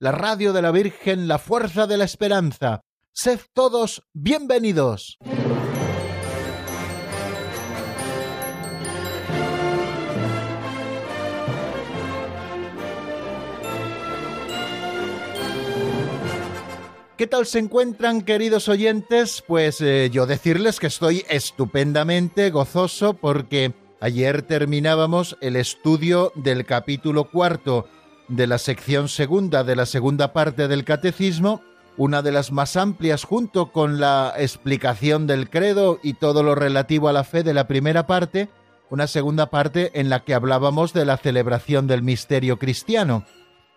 la radio de la Virgen, la fuerza de la esperanza. Sed todos bienvenidos. ¿Qué tal se encuentran, queridos oyentes? Pues eh, yo decirles que estoy estupendamente gozoso porque ayer terminábamos el estudio del capítulo cuarto de la sección segunda de la segunda parte del catecismo, una de las más amplias junto con la explicación del credo y todo lo relativo a la fe de la primera parte, una segunda parte en la que hablábamos de la celebración del misterio cristiano.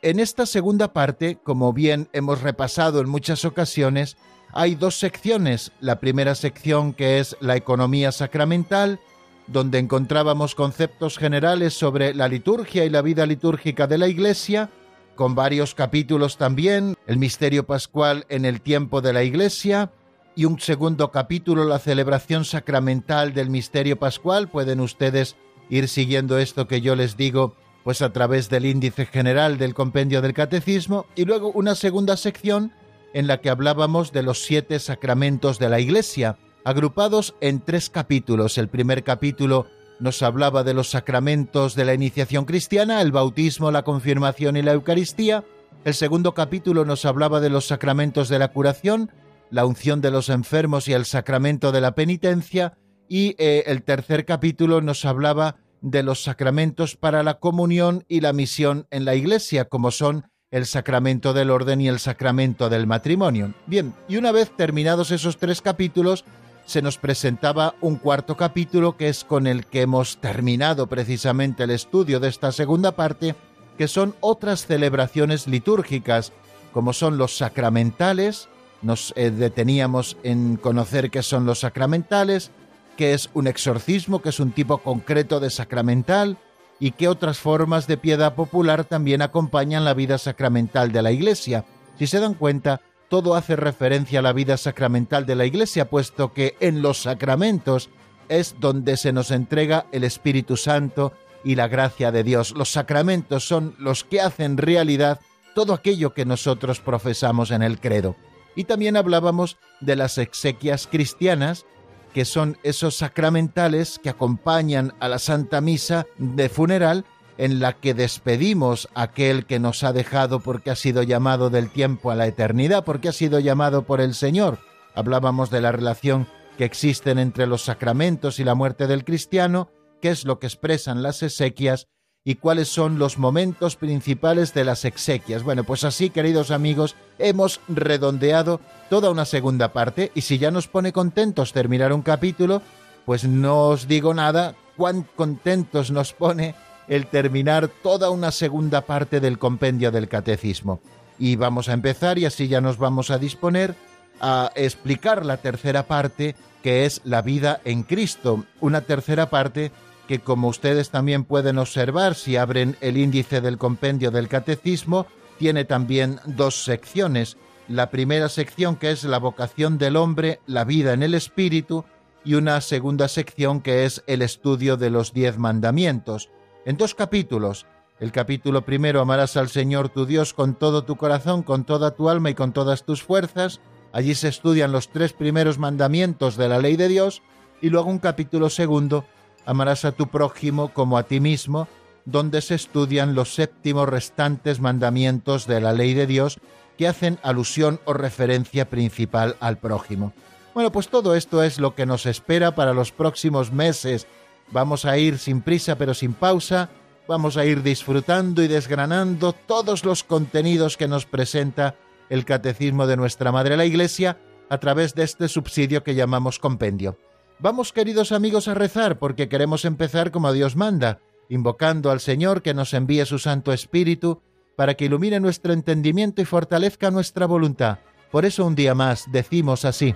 En esta segunda parte, como bien hemos repasado en muchas ocasiones, hay dos secciones. La primera sección que es la economía sacramental, donde encontrábamos conceptos generales sobre la liturgia y la vida litúrgica de la Iglesia, con varios capítulos también, el misterio pascual en el tiempo de la Iglesia, y un segundo capítulo, la celebración sacramental del misterio pascual. Pueden ustedes ir siguiendo esto que yo les digo pues a través del índice general del compendio del catecismo y luego una segunda sección en la que hablábamos de los siete sacramentos de la Iglesia, agrupados en tres capítulos. El primer capítulo nos hablaba de los sacramentos de la iniciación cristiana, el bautismo, la confirmación y la Eucaristía. El segundo capítulo nos hablaba de los sacramentos de la curación, la unción de los enfermos y el sacramento de la penitencia. Y eh, el tercer capítulo nos hablaba de los sacramentos para la comunión y la misión en la Iglesia, como son el sacramento del orden y el sacramento del matrimonio. Bien, y una vez terminados esos tres capítulos, se nos presentaba un cuarto capítulo que es con el que hemos terminado precisamente el estudio de esta segunda parte, que son otras celebraciones litúrgicas, como son los sacramentales, nos eh, deteníamos en conocer qué son los sacramentales, qué es un exorcismo, que es un tipo concreto de sacramental, y qué otras formas de piedad popular también acompañan la vida sacramental de la Iglesia. Si se dan cuenta, todo hace referencia a la vida sacramental de la Iglesia, puesto que en los sacramentos es donde se nos entrega el Espíritu Santo y la gracia de Dios. Los sacramentos son los que hacen realidad todo aquello que nosotros profesamos en el credo. Y también hablábamos de las exequias cristianas, que son esos sacramentales que acompañan a la Santa Misa de funeral en la que despedimos a aquel que nos ha dejado porque ha sido llamado del tiempo a la eternidad, porque ha sido llamado por el Señor. Hablábamos de la relación que existen entre los sacramentos y la muerte del cristiano, qué es lo que expresan las exequias y cuáles son los momentos principales de las exequias. Bueno, pues así, queridos amigos, hemos redondeado toda una segunda parte y si ya nos pone contentos terminar un capítulo, pues no os digo nada cuán contentos nos pone el terminar toda una segunda parte del compendio del catecismo. Y vamos a empezar y así ya nos vamos a disponer a explicar la tercera parte que es la vida en Cristo, una tercera parte que como ustedes también pueden observar si abren el índice del compendio del catecismo, tiene también dos secciones. La primera sección que es la vocación del hombre, la vida en el espíritu, y una segunda sección que es el estudio de los diez mandamientos. En dos capítulos. El capítulo primero amarás al Señor tu Dios con todo tu corazón, con toda tu alma y con todas tus fuerzas. Allí se estudian los tres primeros mandamientos de la ley de Dios y luego un capítulo segundo amarás a tu prójimo como a ti mismo, donde se estudian los séptimos restantes mandamientos de la ley de Dios que hacen alusión o referencia principal al prójimo. Bueno, pues todo esto es lo que nos espera para los próximos meses. Vamos a ir sin prisa pero sin pausa, vamos a ir disfrutando y desgranando todos los contenidos que nos presenta el Catecismo de nuestra Madre la Iglesia a través de este subsidio que llamamos compendio. Vamos, queridos amigos, a rezar porque queremos empezar como Dios manda, invocando al Señor que nos envíe su Santo Espíritu para que ilumine nuestro entendimiento y fortalezca nuestra voluntad. Por eso un día más decimos así.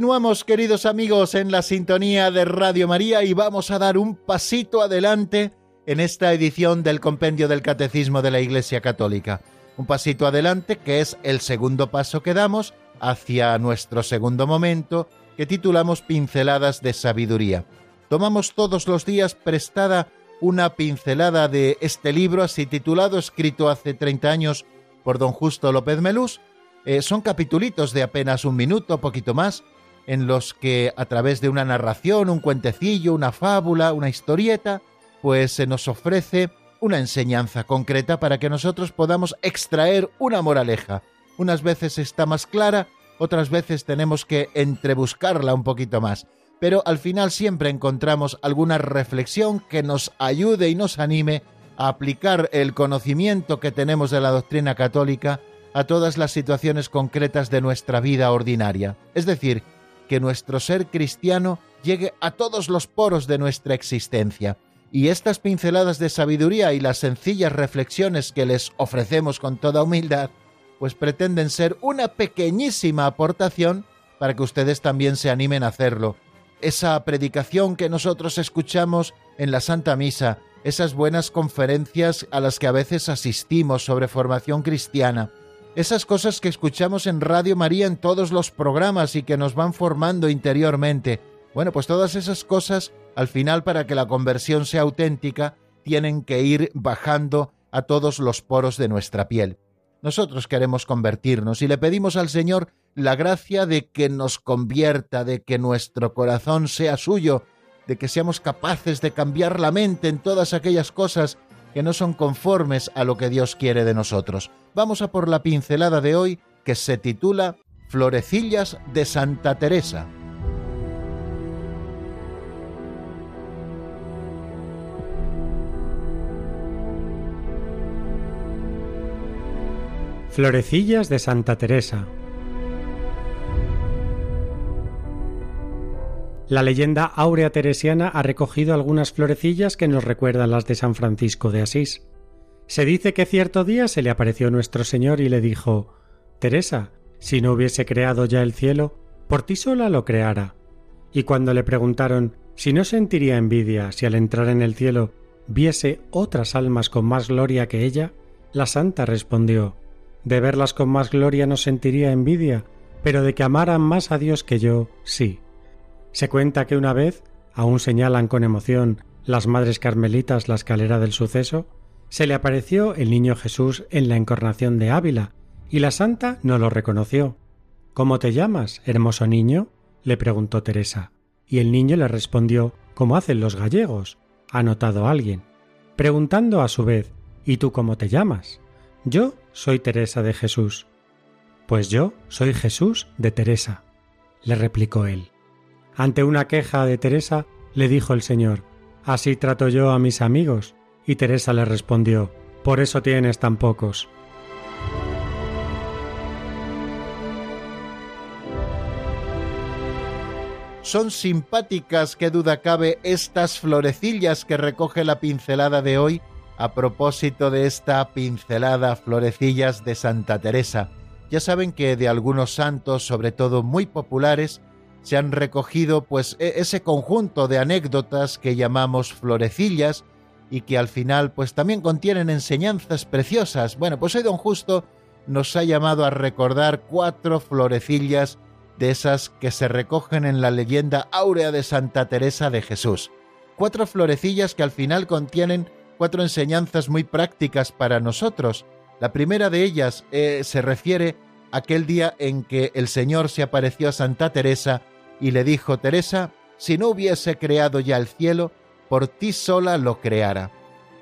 Continuamos, queridos amigos, en la sintonía de Radio María y vamos a dar un pasito adelante en esta edición del Compendio del Catecismo de la Iglesia Católica. Un pasito adelante que es el segundo paso que damos hacia nuestro segundo momento que titulamos Pinceladas de Sabiduría. Tomamos todos los días prestada una pincelada de este libro así titulado, escrito hace 30 años por don Justo López Melús, eh, son capitulitos de apenas un minuto, poquito más, en los que a través de una narración, un cuentecillo, una fábula, una historieta, pues se nos ofrece una enseñanza concreta para que nosotros podamos extraer una moraleja. Unas veces está más clara, otras veces tenemos que entrebuscarla un poquito más, pero al final siempre encontramos alguna reflexión que nos ayude y nos anime a aplicar el conocimiento que tenemos de la doctrina católica a todas las situaciones concretas de nuestra vida ordinaria. Es decir, que nuestro ser cristiano llegue a todos los poros de nuestra existencia. Y estas pinceladas de sabiduría y las sencillas reflexiones que les ofrecemos con toda humildad, pues pretenden ser una pequeñísima aportación para que ustedes también se animen a hacerlo. Esa predicación que nosotros escuchamos en la Santa Misa, esas buenas conferencias a las que a veces asistimos sobre formación cristiana, esas cosas que escuchamos en Radio María en todos los programas y que nos van formando interiormente. Bueno, pues todas esas cosas, al final, para que la conversión sea auténtica, tienen que ir bajando a todos los poros de nuestra piel. Nosotros queremos convertirnos y le pedimos al Señor la gracia de que nos convierta, de que nuestro corazón sea suyo, de que seamos capaces de cambiar la mente en todas aquellas cosas que no son conformes a lo que Dios quiere de nosotros. Vamos a por la pincelada de hoy que se titula Florecillas de Santa Teresa. Florecillas de Santa Teresa La leyenda áurea teresiana ha recogido algunas florecillas que nos recuerdan las de San Francisco de Asís. Se dice que cierto día se le apareció nuestro Señor y le dijo Teresa, si no hubiese creado ya el cielo, por ti sola lo creara. Y cuando le preguntaron si no sentiría envidia si al entrar en el cielo viese otras almas con más gloria que ella, la santa respondió De verlas con más gloria no sentiría envidia, pero de que amaran más a Dios que yo, sí. Se cuenta que una vez, aún señalan con emoción las madres carmelitas la escalera del suceso, se le apareció el niño Jesús en la encarnación de Ávila, y la santa no lo reconoció. ¿Cómo te llamas, hermoso niño? le preguntó Teresa, y el niño le respondió como hacen los gallegos, ha notado alguien, preguntando a su vez ¿Y tú cómo te llamas? Yo soy Teresa de Jesús. Pues yo soy Jesús de Teresa, le replicó él. Ante una queja de Teresa, le dijo el Señor, Así trato yo a mis amigos. Y Teresa le respondió, Por eso tienes tan pocos. Son simpáticas, qué duda cabe, estas florecillas que recoge la pincelada de hoy a propósito de esta pincelada florecillas de Santa Teresa. Ya saben que de algunos santos, sobre todo muy populares, se han recogido pues e, ese conjunto de anécdotas que llamamos florecillas y que al final pues también contienen enseñanzas preciosas. Bueno, pues hoy don Justo nos ha llamado a recordar cuatro florecillas de esas que se recogen en la leyenda áurea de Santa Teresa de Jesús. Cuatro florecillas que al final contienen cuatro enseñanzas muy prácticas para nosotros. La primera de ellas eh, se refiere aquel día en que el Señor se apareció a Santa Teresa y le dijo, Teresa, si no hubiese creado ya el cielo, por ti sola lo creara.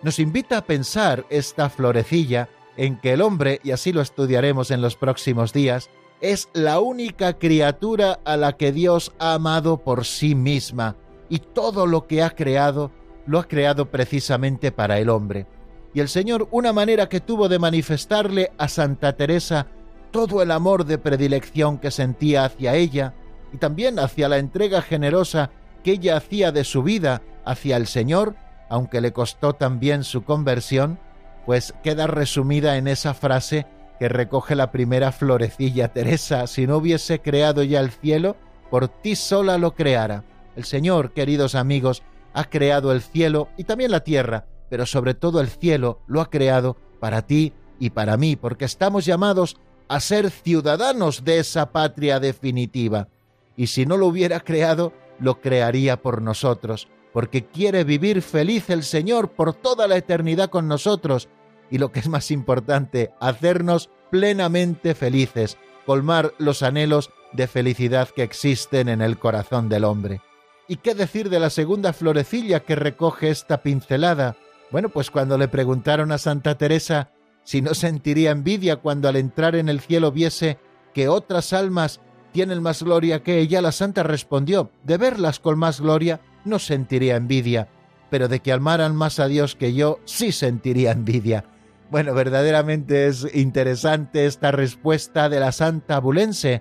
Nos invita a pensar esta florecilla en que el hombre, y así lo estudiaremos en los próximos días, es la única criatura a la que Dios ha amado por sí misma, y todo lo que ha creado lo ha creado precisamente para el hombre. Y el Señor, una manera que tuvo de manifestarle a Santa Teresa todo el amor de predilección que sentía hacia ella, y también hacia la entrega generosa que ella hacía de su vida hacia el Señor, aunque le costó también su conversión, pues queda resumida en esa frase que recoge la primera florecilla Teresa, si no hubiese creado ya el cielo, por ti sola lo creara. El Señor, queridos amigos, ha creado el cielo y también la tierra, pero sobre todo el cielo lo ha creado para ti y para mí, porque estamos llamados a ser ciudadanos de esa patria definitiva. Y si no lo hubiera creado, lo crearía por nosotros, porque quiere vivir feliz el Señor por toda la eternidad con nosotros, y lo que es más importante, hacernos plenamente felices, colmar los anhelos de felicidad que existen en el corazón del hombre. ¿Y qué decir de la segunda florecilla que recoge esta pincelada? Bueno, pues cuando le preguntaron a Santa Teresa si no sentiría envidia cuando al entrar en el cielo viese que otras almas tienen más gloria que ella, la santa respondió, de verlas con más gloria no sentiría envidia, pero de que amaran más a Dios que yo sí sentiría envidia. Bueno, verdaderamente es interesante esta respuesta de la santa bulense,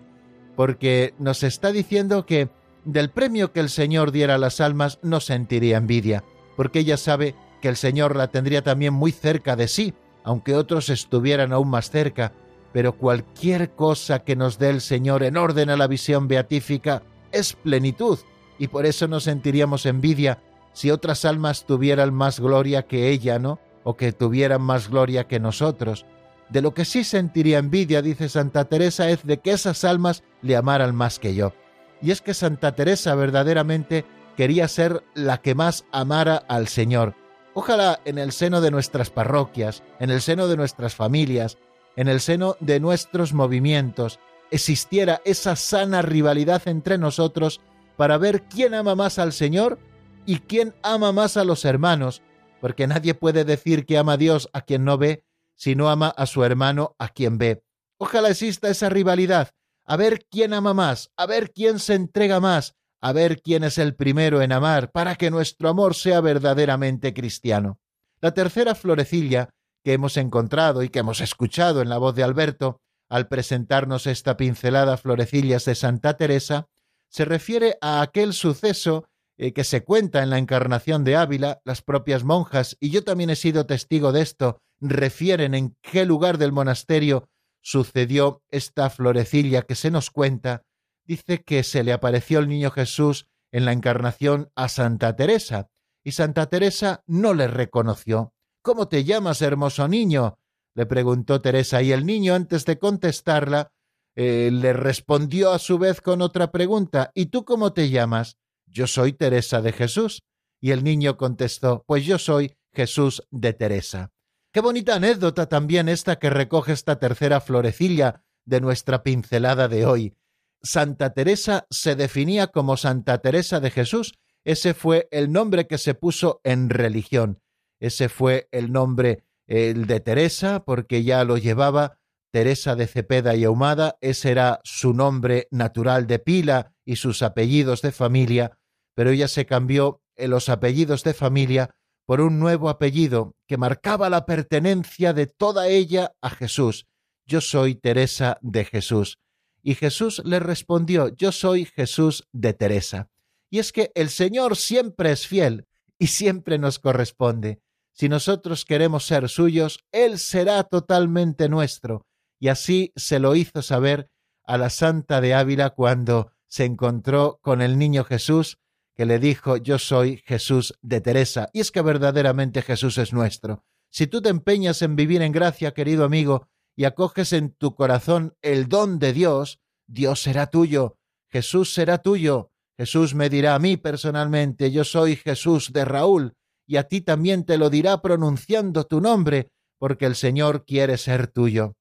porque nos está diciendo que del premio que el Señor diera a las almas no sentiría envidia, porque ella sabe que el Señor la tendría también muy cerca de sí, aunque otros estuvieran aún más cerca, pero cualquier cosa que nos dé el Señor en orden a la visión beatífica es plenitud, y por eso no sentiríamos envidia si otras almas tuvieran más gloria que ella, ¿no? O que tuvieran más gloria que nosotros. De lo que sí sentiría envidia, dice Santa Teresa, es de que esas almas le amaran más que yo. Y es que Santa Teresa verdaderamente quería ser la que más amara al Señor. Ojalá en el seno de nuestras parroquias, en el seno de nuestras familias, en el seno de nuestros movimientos, existiera esa sana rivalidad entre nosotros para ver quién ama más al Señor y quién ama más a los hermanos, porque nadie puede decir que ama a Dios a quien no ve, si no ama a su hermano a quien ve. Ojalá exista esa rivalidad, a ver quién ama más, a ver quién se entrega más, a ver quién es el primero en amar, para que nuestro amor sea verdaderamente cristiano. La tercera florecilla que hemos encontrado y que hemos escuchado en la voz de Alberto al presentarnos esta pincelada florecillas de Santa Teresa se refiere a aquel suceso eh, que se cuenta en la encarnación de Ávila, las propias monjas, y yo también he sido testigo de esto, refieren en qué lugar del monasterio sucedió esta florecilla que se nos cuenta, dice que se le apareció el niño Jesús en la encarnación a Santa Teresa, y Santa Teresa no le reconoció. ¿Cómo te llamas, hermoso niño? le preguntó Teresa, y el niño, antes de contestarla, eh, le respondió a su vez con otra pregunta ¿Y tú cómo te llamas? Yo soy Teresa de Jesús. Y el niño contestó Pues yo soy Jesús de Teresa. Qué bonita anécdota también esta que recoge esta tercera florecilla de nuestra pincelada de hoy. Santa Teresa se definía como Santa Teresa de Jesús. Ese fue el nombre que se puso en religión. Ese fue el nombre el de Teresa porque ya lo llevaba Teresa de Cepeda y Ahumada, ese era su nombre natural de pila y sus apellidos de familia, pero ella se cambió en los apellidos de familia por un nuevo apellido que marcaba la pertenencia de toda ella a Jesús. Yo soy Teresa de Jesús. Y Jesús le respondió, yo soy Jesús de Teresa. Y es que el Señor siempre es fiel y siempre nos corresponde. Si nosotros queremos ser suyos, Él será totalmente nuestro y así se lo hizo saber a la Santa de Ávila cuando se encontró con el niño Jesús, que le dijo Yo soy Jesús de Teresa. Y es que verdaderamente Jesús es nuestro. Si tú te empeñas en vivir en gracia, querido amigo, y acoges en tu corazón el don de Dios, Dios será tuyo. Jesús será tuyo, Jesús me dirá a mí personalmente, yo soy Jesús de Raúl, y a ti también te lo dirá pronunciando tu nombre, porque el Señor quiere ser tuyo.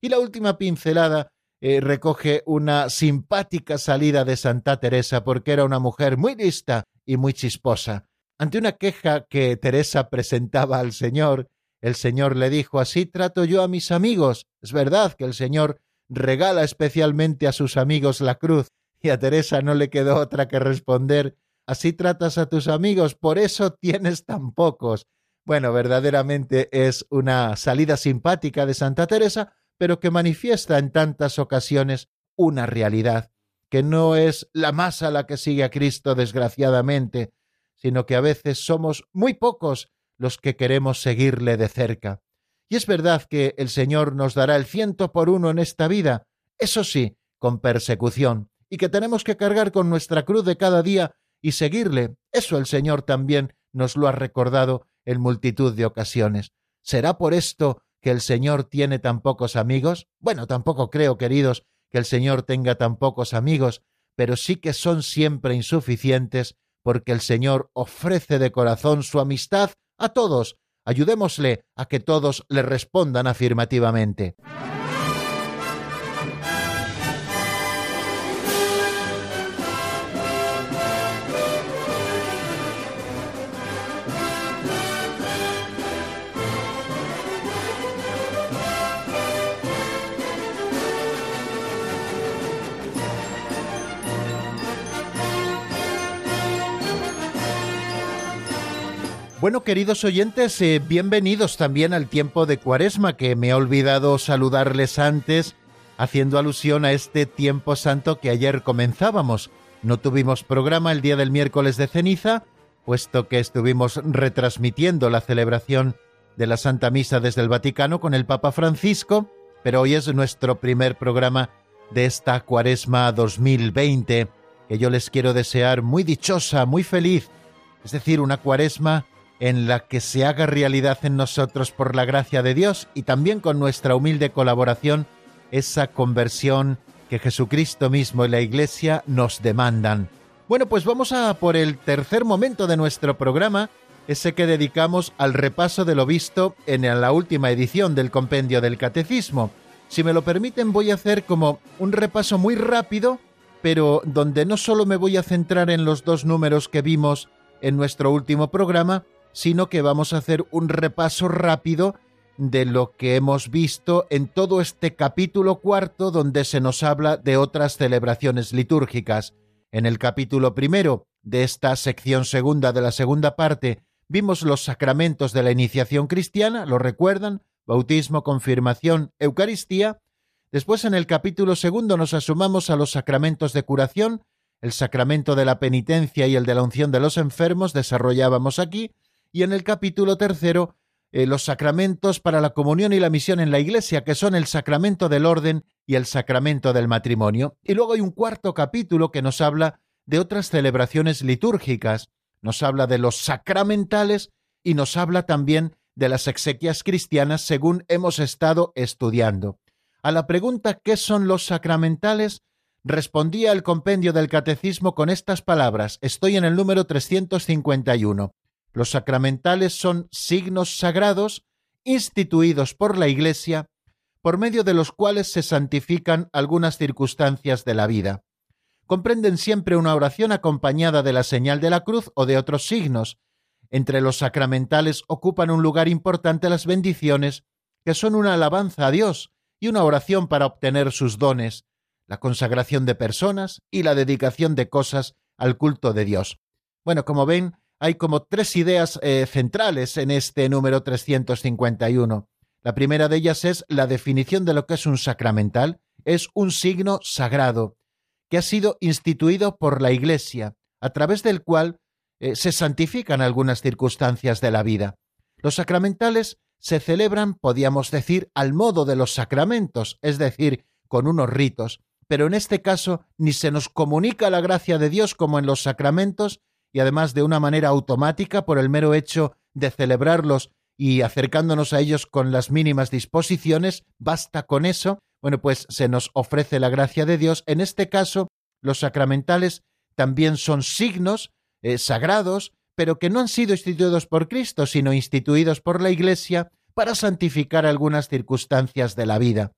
Y la última pincelada eh, recoge una simpática salida de Santa Teresa, porque era una mujer muy lista y muy chisposa. Ante una queja que Teresa presentaba al Señor, el Señor le dijo, así trato yo a mis amigos. Es verdad que el Señor regala especialmente a sus amigos la cruz, y a Teresa no le quedó otra que responder, así tratas a tus amigos, por eso tienes tan pocos. Bueno, verdaderamente es una salida simpática de Santa Teresa, pero que manifiesta en tantas ocasiones una realidad, que no es la masa la que sigue a Cristo, desgraciadamente, sino que a veces somos muy pocos los que queremos seguirle de cerca. Y es verdad que el Señor nos dará el ciento por uno en esta vida, eso sí, con persecución, y que tenemos que cargar con nuestra cruz de cada día y seguirle. Eso el Señor también nos lo ha recordado en multitud de ocasiones. ¿Será por esto que el Señor tiene tan pocos amigos? Bueno, tampoco creo, queridos, que el Señor tenga tan pocos amigos, pero sí que son siempre insuficientes porque el Señor ofrece de corazón su amistad a todos. Ayudémosle a que todos le respondan afirmativamente. Bueno, queridos oyentes, eh, bienvenidos también al tiempo de Cuaresma, que me he olvidado saludarles antes, haciendo alusión a este tiempo santo que ayer comenzábamos. No tuvimos programa el día del miércoles de ceniza, puesto que estuvimos retransmitiendo la celebración de la Santa Misa desde el Vaticano con el Papa Francisco, pero hoy es nuestro primer programa de esta Cuaresma 2020, que yo les quiero desear muy dichosa, muy feliz, es decir, una Cuaresma en la que se haga realidad en nosotros por la gracia de Dios y también con nuestra humilde colaboración esa conversión que Jesucristo mismo y la Iglesia nos demandan. Bueno, pues vamos a por el tercer momento de nuestro programa, ese que dedicamos al repaso de lo visto en la última edición del Compendio del Catecismo. Si me lo permiten, voy a hacer como un repaso muy rápido, pero donde no solo me voy a centrar en los dos números que vimos en nuestro último programa, sino que vamos a hacer un repaso rápido de lo que hemos visto en todo este capítulo cuarto donde se nos habla de otras celebraciones litúrgicas. En el capítulo primero de esta sección segunda de la segunda parte vimos los sacramentos de la iniciación cristiana, ¿lo recuerdan? Bautismo, confirmación, Eucaristía. Después en el capítulo segundo nos asumamos a los sacramentos de curación, el sacramento de la penitencia y el de la unción de los enfermos desarrollábamos aquí, y en el capítulo tercero eh, los sacramentos para la comunión y la misión en la Iglesia, que son el sacramento del orden y el sacramento del matrimonio. Y luego hay un cuarto capítulo que nos habla de otras celebraciones litúrgicas, nos habla de los sacramentales y nos habla también de las exequias cristianas según hemos estado estudiando. A la pregunta ¿qué son los sacramentales? respondía el compendio del catecismo con estas palabras. Estoy en el número 351. Los sacramentales son signos sagrados instituidos por la Iglesia, por medio de los cuales se santifican algunas circunstancias de la vida. Comprenden siempre una oración acompañada de la señal de la cruz o de otros signos. Entre los sacramentales ocupan un lugar importante las bendiciones, que son una alabanza a Dios y una oración para obtener sus dones, la consagración de personas y la dedicación de cosas al culto de Dios. Bueno, como ven, hay como tres ideas eh, centrales en este número 351. La primera de ellas es la definición de lo que es un sacramental. Es un signo sagrado que ha sido instituido por la Iglesia, a través del cual eh, se santifican algunas circunstancias de la vida. Los sacramentales se celebran, podríamos decir, al modo de los sacramentos, es decir, con unos ritos, pero en este caso ni se nos comunica la gracia de Dios como en los sacramentos, y además de una manera automática por el mero hecho de celebrarlos y acercándonos a ellos con las mínimas disposiciones, basta con eso, bueno, pues se nos ofrece la gracia de Dios, en este caso los sacramentales también son signos eh, sagrados, pero que no han sido instituidos por Cristo, sino instituidos por la Iglesia para santificar algunas circunstancias de la vida.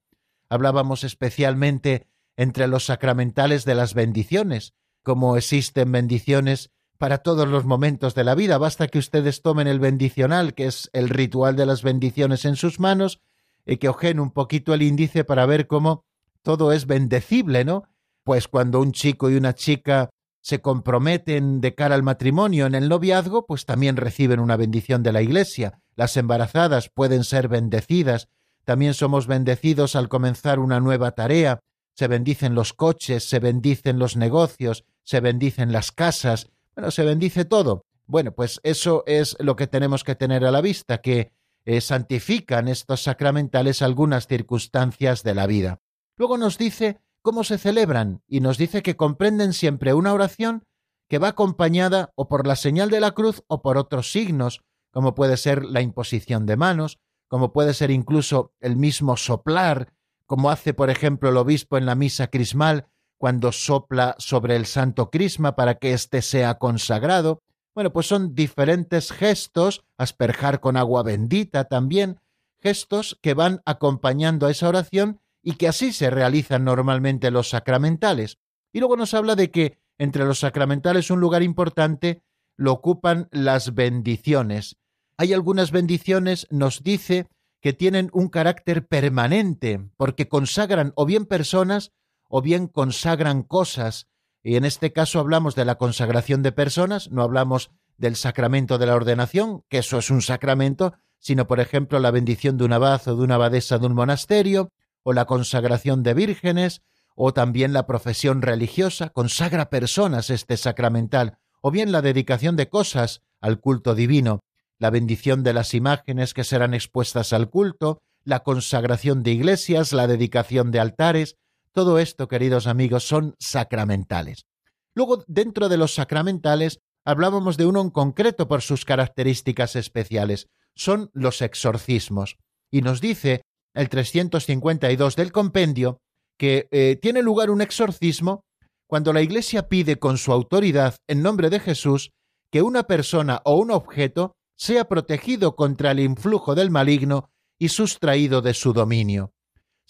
Hablábamos especialmente entre los sacramentales de las bendiciones, como existen bendiciones para todos los momentos de la vida. Basta que ustedes tomen el bendicional, que es el ritual de las bendiciones en sus manos, y que ojen un poquito el índice para ver cómo todo es bendecible, ¿no? Pues cuando un chico y una chica se comprometen de cara al matrimonio en el noviazgo, pues también reciben una bendición de la Iglesia. Las embarazadas pueden ser bendecidas. También somos bendecidos al comenzar una nueva tarea. Se bendicen los coches, se bendicen los negocios, se bendicen las casas. Bueno, se bendice todo. Bueno, pues eso es lo que tenemos que tener a la vista, que eh, santifican estos sacramentales algunas circunstancias de la vida. Luego nos dice cómo se celebran y nos dice que comprenden siempre una oración que va acompañada o por la señal de la cruz o por otros signos, como puede ser la imposición de manos, como puede ser incluso el mismo soplar, como hace por ejemplo el obispo en la misa crismal cuando sopla sobre el santo crisma para que éste sea consagrado. Bueno, pues son diferentes gestos, asperjar con agua bendita también, gestos que van acompañando a esa oración y que así se realizan normalmente los sacramentales. Y luego nos habla de que entre los sacramentales un lugar importante lo ocupan las bendiciones. Hay algunas bendiciones, nos dice, que tienen un carácter permanente, porque consagran o bien personas o bien consagran cosas. Y en este caso hablamos de la consagración de personas, no hablamos del sacramento de la ordenación, que eso es un sacramento, sino por ejemplo la bendición de un abad o de una abadesa de un monasterio, o la consagración de vírgenes, o también la profesión religiosa, consagra personas este sacramental, o bien la dedicación de cosas al culto divino, la bendición de las imágenes que serán expuestas al culto, la consagración de iglesias, la dedicación de altares, todo esto, queridos amigos, son sacramentales. Luego, dentro de los sacramentales, hablábamos de uno en concreto por sus características especiales, son los exorcismos. Y nos dice el 352 del compendio, que eh, tiene lugar un exorcismo cuando la Iglesia pide con su autoridad, en nombre de Jesús, que una persona o un objeto sea protegido contra el influjo del maligno y sustraído de su dominio.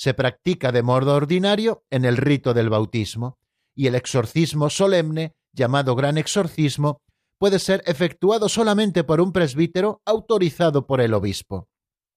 Se practica de modo ordinario en el rito del bautismo, y el exorcismo solemne, llamado gran exorcismo, puede ser efectuado solamente por un presbítero autorizado por el obispo.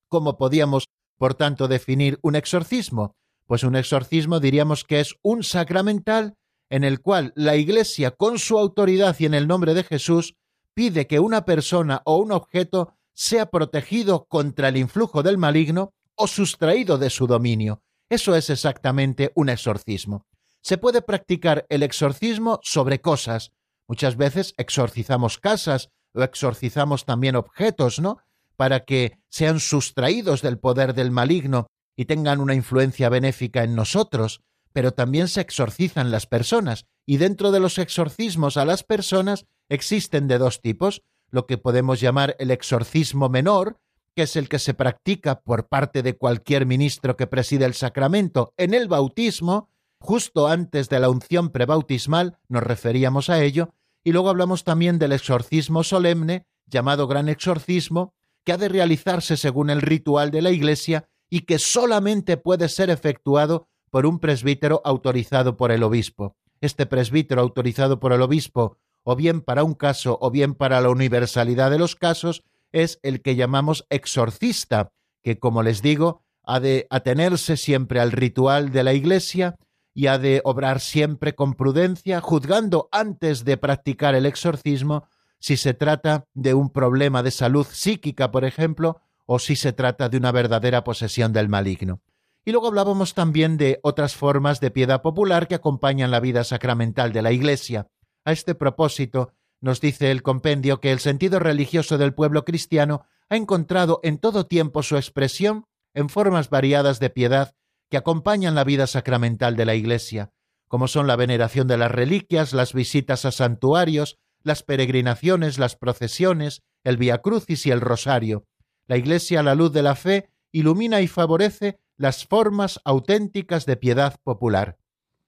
Como podíamos por tanto, definir un exorcismo? Pues un exorcismo diríamos que es un sacramental en el cual la Iglesia, con su autoridad y en el nombre de Jesús, pide que una persona o un objeto sea protegido contra el influjo del maligno o sustraído de su dominio. Eso es exactamente un exorcismo. Se puede practicar el exorcismo sobre cosas. Muchas veces exorcizamos casas o exorcizamos también objetos, ¿no? para que sean sustraídos del poder del maligno y tengan una influencia benéfica en nosotros, pero también se exorcizan las personas, y dentro de los exorcismos a las personas existen de dos tipos, lo que podemos llamar el exorcismo menor, que es el que se practica por parte de cualquier ministro que preside el sacramento en el bautismo, justo antes de la unción prebautismal, nos referíamos a ello, y luego hablamos también del exorcismo solemne, llamado gran exorcismo, que ha de realizarse según el ritual de la Iglesia y que solamente puede ser efectuado por un presbítero autorizado por el obispo. Este presbítero autorizado por el obispo, o bien para un caso o bien para la universalidad de los casos, es el que llamamos exorcista, que, como les digo, ha de atenerse siempre al ritual de la Iglesia y ha de obrar siempre con prudencia, juzgando antes de practicar el exorcismo si se trata de un problema de salud psíquica, por ejemplo, o si se trata de una verdadera posesión del maligno. Y luego hablábamos también de otras formas de piedad popular que acompañan la vida sacramental de la Iglesia. A este propósito, nos dice el compendio que el sentido religioso del pueblo cristiano ha encontrado en todo tiempo su expresión en formas variadas de piedad que acompañan la vida sacramental de la Iglesia, como son la veneración de las reliquias, las visitas a santuarios, las peregrinaciones, las procesiones, el Via Crucis y el Rosario. La Iglesia, a la luz de la fe, ilumina y favorece las formas auténticas de piedad popular.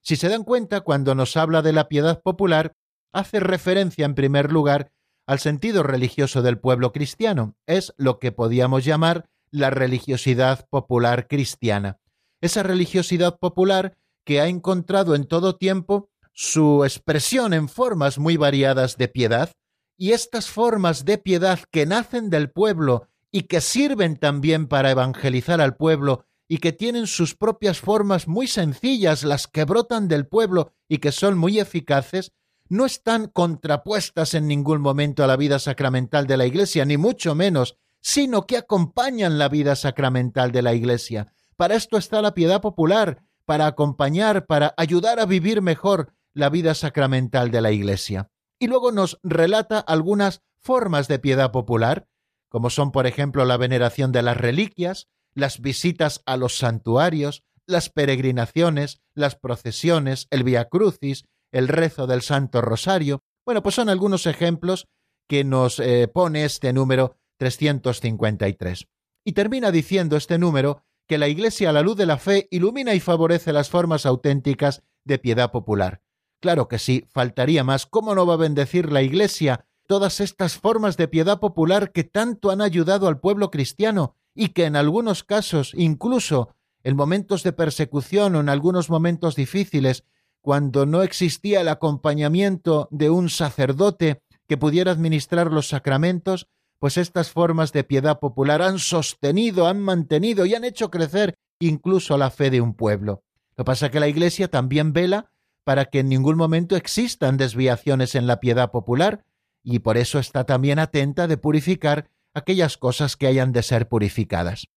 Si se dan cuenta, cuando nos habla de la piedad popular, hace referencia en primer lugar al sentido religioso del pueblo cristiano. Es lo que podíamos llamar la religiosidad popular cristiana. Esa religiosidad popular que ha encontrado en todo tiempo su expresión en formas muy variadas de piedad, y estas formas de piedad que nacen del pueblo y que sirven también para evangelizar al pueblo y que tienen sus propias formas muy sencillas, las que brotan del pueblo y que son muy eficaces, no están contrapuestas en ningún momento a la vida sacramental de la Iglesia, ni mucho menos, sino que acompañan la vida sacramental de la Iglesia. Para esto está la piedad popular, para acompañar, para ayudar a vivir mejor la vida sacramental de la Iglesia. Y luego nos relata algunas formas de piedad popular, como son, por ejemplo, la veneración de las reliquias, las visitas a los santuarios, las peregrinaciones, las procesiones, el Via Crucis, el rezo del Santo Rosario. Bueno, pues son algunos ejemplos que nos eh, pone este número 353. Y termina diciendo este número que la Iglesia a la luz de la fe ilumina y favorece las formas auténticas de piedad popular. Claro que sí, faltaría más. ¿Cómo no va a bendecir la Iglesia todas estas formas de piedad popular que tanto han ayudado al pueblo cristiano y que en algunos casos, incluso en momentos de persecución o en algunos momentos difíciles, cuando no existía el acompañamiento de un sacerdote que pudiera administrar los sacramentos, pues estas formas de piedad popular han sostenido, han mantenido y han hecho crecer incluso la fe de un pueblo. Lo que pasa es que la Iglesia también vela para que en ningún momento existan desviaciones en la piedad popular, y por eso está también atenta de purificar aquellas cosas que hayan de ser purificadas.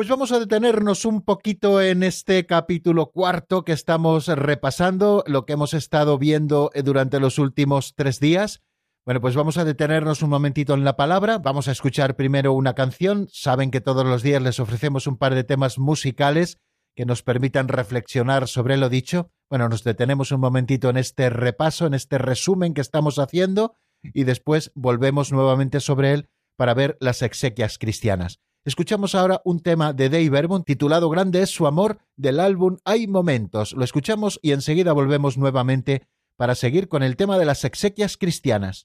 Pues vamos a detenernos un poquito en este capítulo cuarto que estamos repasando, lo que hemos estado viendo durante los últimos tres días. Bueno, pues vamos a detenernos un momentito en la palabra, vamos a escuchar primero una canción, saben que todos los días les ofrecemos un par de temas musicales que nos permitan reflexionar sobre lo dicho. Bueno, nos detenemos un momentito en este repaso, en este resumen que estamos haciendo y después volvemos nuevamente sobre él para ver las exequias cristianas. Escuchamos ahora un tema de Dave Vermont titulado Grande es su amor del álbum Hay Momentos. Lo escuchamos y enseguida volvemos nuevamente para seguir con el tema de las exequias cristianas.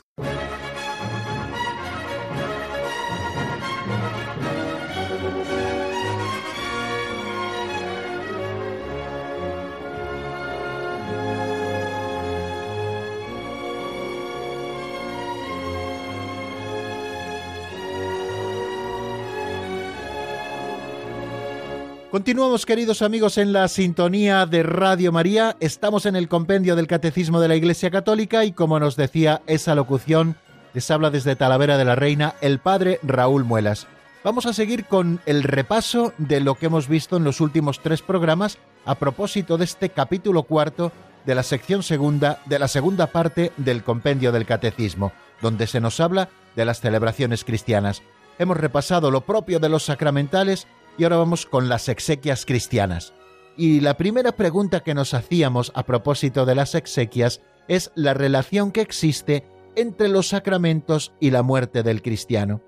Continuamos, queridos amigos, en la sintonía de Radio María. Estamos en el compendio del Catecismo de la Iglesia Católica y, como nos decía esa locución, les habla desde Talavera de la Reina el Padre Raúl Muelas. Vamos a seguir con el repaso de lo que hemos visto en los últimos tres programas a propósito de este capítulo cuarto de la sección segunda de la segunda parte del compendio del Catecismo, donde se nos habla de las celebraciones cristianas. Hemos repasado lo propio de los sacramentales y ahora vamos con las exequias cristianas. Y la primera pregunta que nos hacíamos a propósito de las exequias es la relación que existe entre los sacramentos y la muerte del cristiano.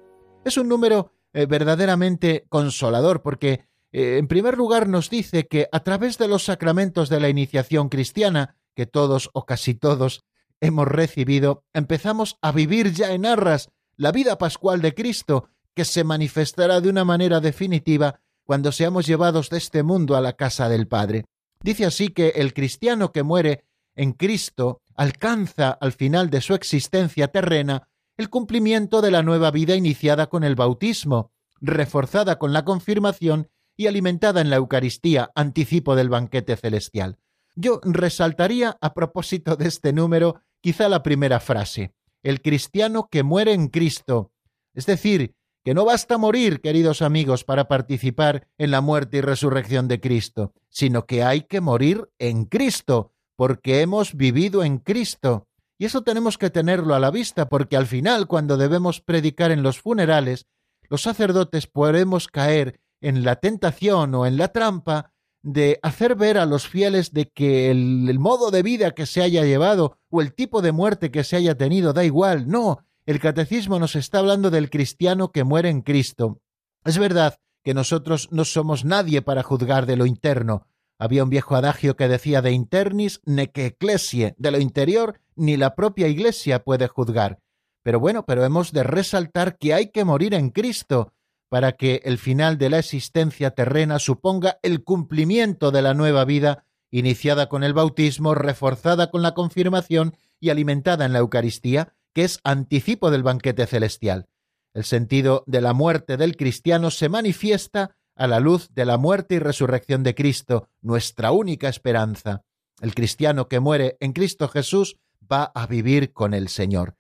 Es un número eh, verdaderamente consolador porque, eh, en primer lugar, nos dice que a través de los sacramentos de la iniciación cristiana, que todos o casi todos hemos recibido, empezamos a vivir ya en arras la vida pascual de Cristo que se manifestará de una manera definitiva cuando seamos llevados de este mundo a la casa del Padre. Dice así que el cristiano que muere en Cristo alcanza al final de su existencia terrena el cumplimiento de la nueva vida iniciada con el bautismo, reforzada con la confirmación y alimentada en la Eucaristía, anticipo del banquete celestial. Yo resaltaría a propósito de este número quizá la primera frase, el cristiano que muere en Cristo, es decir, que no basta morir, queridos amigos, para participar en la muerte y resurrección de Cristo, sino que hay que morir en Cristo, porque hemos vivido en Cristo. Y eso tenemos que tenerlo a la vista, porque al final, cuando debemos predicar en los funerales, los sacerdotes podemos caer en la tentación o en la trampa de hacer ver a los fieles de que el, modo de vida que se haya llevado o el tipo de muerte que se haya tenido da igual. No, el catecismo nos está hablando del cristiano que muere en Cristo. Es verdad que nosotros no somos nadie para juzgar de lo interno. Había un viejo adagio que decía de internis ne que ecclesie, de lo interior ni la propia iglesia puede juzgar. Pero bueno, pero hemos de resaltar que hay que morir en Cristo para que el final de la existencia terrena suponga el cumplimiento de la nueva vida iniciada con el bautismo, reforzada con la confirmación y alimentada en la Eucaristía, que es anticipo del banquete celestial. El sentido de la muerte del cristiano se manifiesta a la luz de la muerte y resurrección de Cristo, nuestra única esperanza. El cristiano que muere en Cristo Jesús va a vivir con el Señor.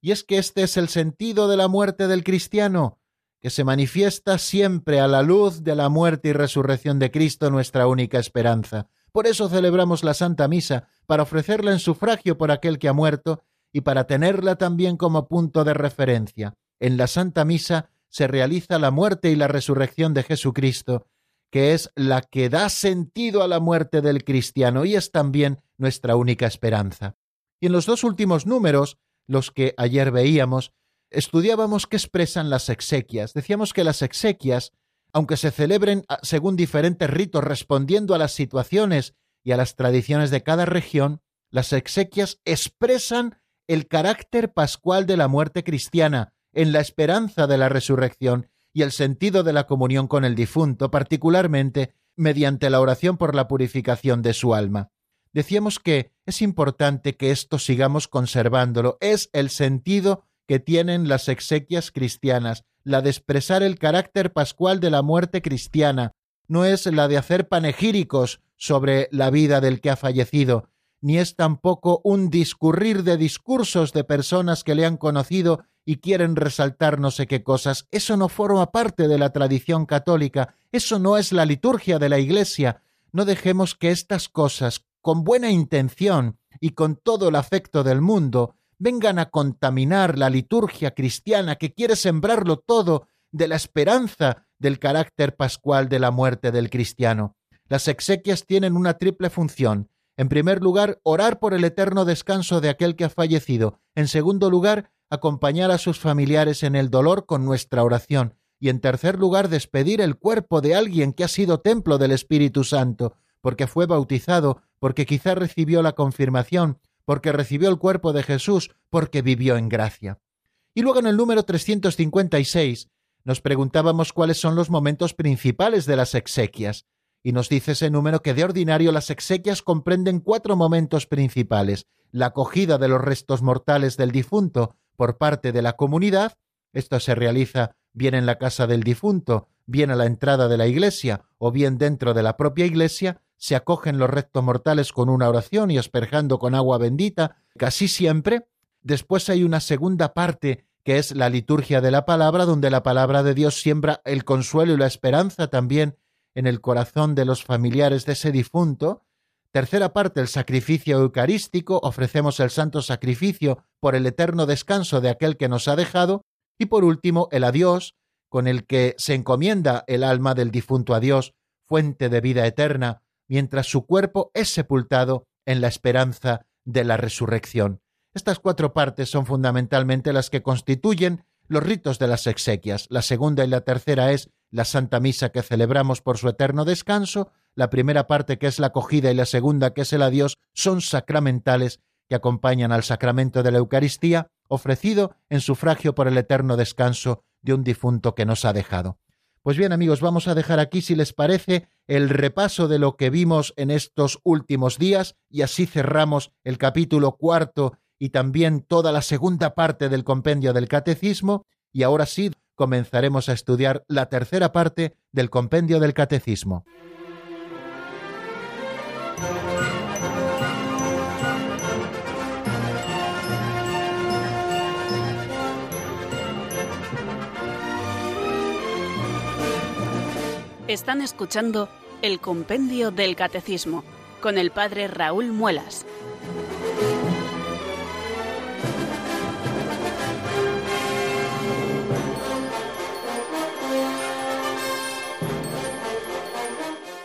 Y es que este es el sentido de la muerte del cristiano, que se manifiesta siempre a la luz de la muerte y resurrección de Cristo, nuestra única esperanza. Por eso celebramos la Santa Misa, para ofrecerla en sufragio por aquel que ha muerto y para tenerla también como punto de referencia. En la Santa Misa se realiza la muerte y la resurrección de Jesucristo, que es la que da sentido a la muerte del cristiano y es también nuestra única esperanza. Y en los dos últimos números, los que ayer veíamos, estudiábamos qué expresan las exequias. Decíamos que las exequias, aunque se celebren según diferentes ritos respondiendo a las situaciones y a las tradiciones de cada región, las exequias expresan el carácter pascual de la muerte cristiana, en la esperanza de la resurrección y el sentido de la comunión con el difunto, particularmente mediante la oración por la purificación de su alma. Decíamos que es importante que esto sigamos conservándolo, es el sentido que tienen las exequias cristianas, la de expresar el carácter pascual de la muerte cristiana, no es la de hacer panegíricos sobre la vida del que ha fallecido, ni es tampoco un discurrir de discursos de personas que le han conocido y quieren resaltar no sé qué cosas. Eso no forma parte de la tradición católica, eso no es la liturgia de la Iglesia. No dejemos que estas cosas, con buena intención y con todo el afecto del mundo, vengan a contaminar la liturgia cristiana que quiere sembrarlo todo de la esperanza del carácter pascual de la muerte del cristiano. Las exequias tienen una triple función en primer lugar, orar por el eterno descanso de aquel que ha fallecido. En segundo lugar, acompañar a sus familiares en el dolor con nuestra oración. Y en tercer lugar, despedir el cuerpo de alguien que ha sido templo del Espíritu Santo, porque fue bautizado porque quizá recibió la confirmación, porque recibió el cuerpo de Jesús, porque vivió en gracia. Y luego en el número 356 nos preguntábamos cuáles son los momentos principales de las exequias, y nos dice ese número que de ordinario las exequias comprenden cuatro momentos principales, la acogida de los restos mortales del difunto por parte de la comunidad, esto se realiza bien en la casa del difunto, bien a la entrada de la iglesia o bien dentro de la propia iglesia, se acogen los restos mortales con una oración y asperjando con agua bendita, casi siempre. Después hay una segunda parte que es la liturgia de la palabra, donde la palabra de Dios siembra el consuelo y la esperanza también en el corazón de los familiares de ese difunto. Tercera parte, el sacrificio eucarístico, ofrecemos el santo sacrificio por el eterno descanso de aquel que nos ha dejado. Y por último, el adiós, con el que se encomienda el alma del difunto a Dios, fuente de vida eterna, mientras su cuerpo es sepultado en la esperanza de la resurrección. Estas cuatro partes son fundamentalmente las que constituyen los ritos de las exequias. La segunda y la tercera es la Santa Misa que celebramos por su eterno descanso, la primera parte que es la acogida y la segunda que es el adiós son sacramentales que acompañan al sacramento de la Eucaristía, ofrecido en sufragio por el eterno descanso de un difunto que nos ha dejado. Pues bien amigos, vamos a dejar aquí, si les parece, el repaso de lo que vimos en estos últimos días y así cerramos el capítulo cuarto y también toda la segunda parte del compendio del catecismo, y ahora sí comenzaremos a estudiar la tercera parte del compendio del catecismo. Están escuchando el compendio del catecismo con el padre Raúl Muelas.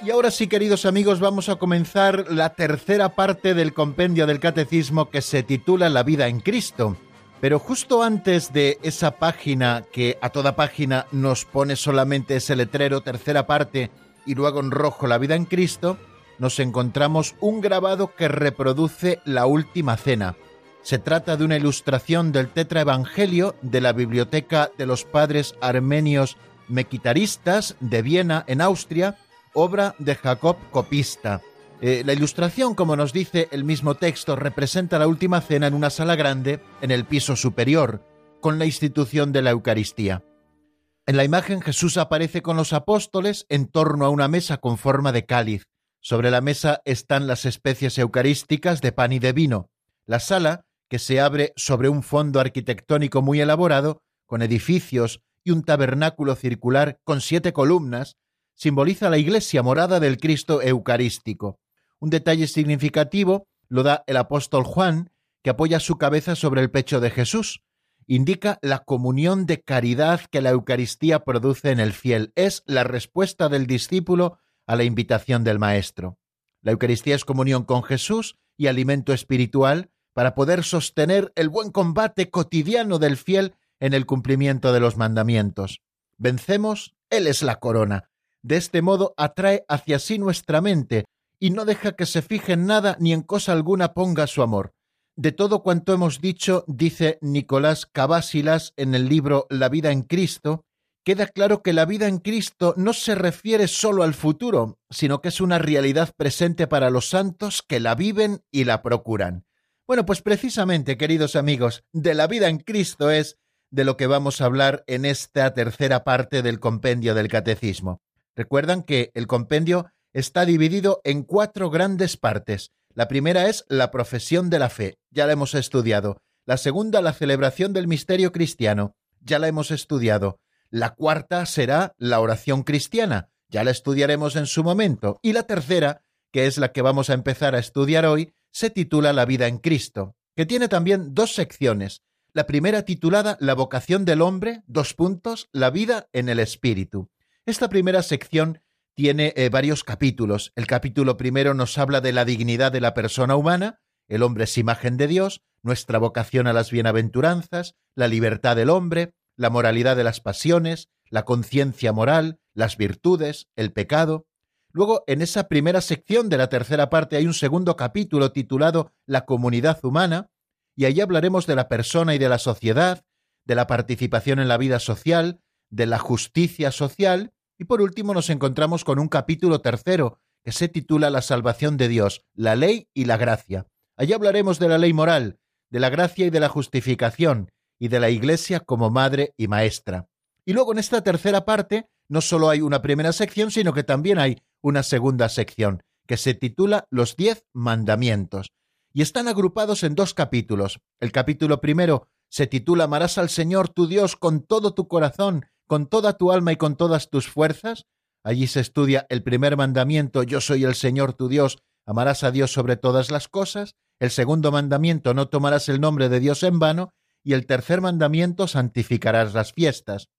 Y ahora sí, queridos amigos, vamos a comenzar la tercera parte del compendio del catecismo que se titula La vida en Cristo. Pero justo antes de esa página que a toda página nos pone solamente ese letrero, tercera parte, y luego en rojo la vida en Cristo, nos encontramos un grabado que reproduce la última cena. Se trata de una ilustración del Tetraevangelio de la Biblioteca de los Padres Armenios Mequitaristas de Viena, en Austria, obra de Jacob Copista. Eh, la ilustración, como nos dice el mismo texto, representa la última cena en una sala grande en el piso superior, con la institución de la Eucaristía. En la imagen Jesús aparece con los apóstoles en torno a una mesa con forma de cáliz. Sobre la mesa están las especies eucarísticas de pan y de vino. La sala, que se abre sobre un fondo arquitectónico muy elaborado, con edificios y un tabernáculo circular con siete columnas, simboliza la iglesia morada del Cristo Eucarístico. Un detalle significativo lo da el apóstol Juan, que apoya su cabeza sobre el pecho de Jesús. Indica la comunión de caridad que la Eucaristía produce en el fiel. Es la respuesta del discípulo a la invitación del Maestro. La Eucaristía es comunión con Jesús y alimento espiritual para poder sostener el buen combate cotidiano del fiel en el cumplimiento de los mandamientos. Vencemos, Él es la corona. De este modo atrae hacia sí nuestra mente y no deja que se fije en nada ni en cosa alguna ponga su amor. De todo cuanto hemos dicho, dice Nicolás Cabásilas en el libro La vida en Cristo, queda claro que la vida en Cristo no se refiere solo al futuro, sino que es una realidad presente para los santos que la viven y la procuran. Bueno, pues precisamente, queridos amigos, de la vida en Cristo es de lo que vamos a hablar en esta tercera parte del compendio del Catecismo. Recuerdan que el compendio está dividido en cuatro grandes partes. La primera es la profesión de la fe, ya la hemos estudiado. La segunda, la celebración del misterio cristiano, ya la hemos estudiado. La cuarta será la oración cristiana, ya la estudiaremos en su momento. Y la tercera, que es la que vamos a empezar a estudiar hoy, se titula La vida en Cristo, que tiene también dos secciones. La primera titulada La vocación del hombre, dos puntos, la vida en el Espíritu. Esta primera sección tiene eh, varios capítulos. El capítulo primero nos habla de la dignidad de la persona humana, el hombre es imagen de Dios, nuestra vocación a las bienaventuranzas, la libertad del hombre, la moralidad de las pasiones, la conciencia moral, las virtudes, el pecado. Luego, en esa primera sección de la tercera parte hay un segundo capítulo titulado La comunidad humana, y allí hablaremos de la persona y de la sociedad, de la participación en la vida social, de la justicia social, y por último nos encontramos con un capítulo tercero que se titula La salvación de Dios, la ley y la gracia. Allí hablaremos de la ley moral, de la gracia y de la justificación, y de la Iglesia como madre y maestra. Y luego en esta tercera parte no solo hay una primera sección, sino que también hay una segunda sección, que se titula Los diez mandamientos, y están agrupados en dos capítulos. El capítulo primero se titula Amarás al Señor tu Dios con todo tu corazón, con toda tu alma y con todas tus fuerzas. Allí se estudia el primer mandamiento, Yo soy el Señor tu Dios, amarás a Dios sobre todas las cosas. El segundo mandamiento, no tomarás el nombre de Dios en vano. Y el tercer mandamiento, santificarás las fiestas.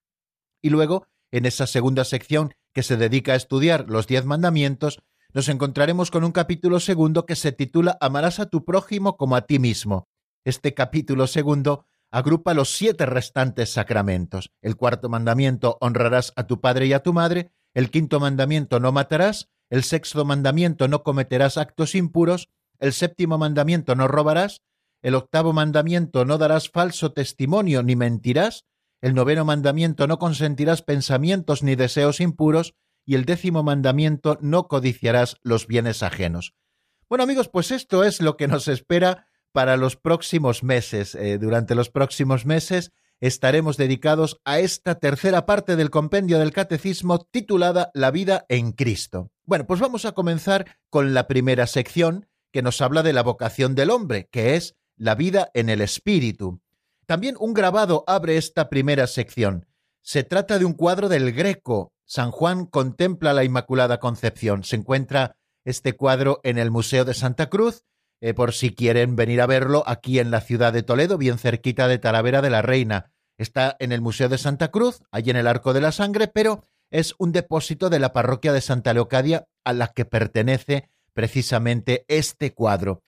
Y luego, en esa segunda sección que se dedica a estudiar los diez mandamientos, nos encontraremos con un capítulo segundo que se titula Amarás a tu prójimo como a ti mismo. Este capítulo segundo agrupa los siete restantes sacramentos. El cuarto mandamiento, honrarás a tu padre y a tu madre. El quinto mandamiento, no matarás. El sexto mandamiento, no cometerás actos impuros. El séptimo mandamiento, no robarás. El octavo mandamiento, no darás falso testimonio ni mentirás. El noveno mandamiento, no consentirás pensamientos ni deseos impuros. Y el décimo mandamiento, no codiciarás los bienes ajenos. Bueno amigos, pues esto es lo que nos espera para los próximos meses. Eh, durante los próximos meses estaremos dedicados a esta tercera parte del compendio del catecismo titulada La vida en Cristo. Bueno, pues vamos a comenzar con la primera sección que nos habla de la vocación del hombre, que es la vida en el Espíritu. También un grabado abre esta primera sección. Se trata de un cuadro del Greco. San Juan contempla la Inmaculada Concepción. Se encuentra este cuadro en el Museo de Santa Cruz eh, por si quieren venir a verlo aquí en la ciudad de Toledo, bien cerquita de Talavera de la Reina. Está en el Museo de Santa Cruz, allí en el Arco de la Sangre, pero es un depósito de la parroquia de Santa Leocadia a la que pertenece precisamente este cuadro.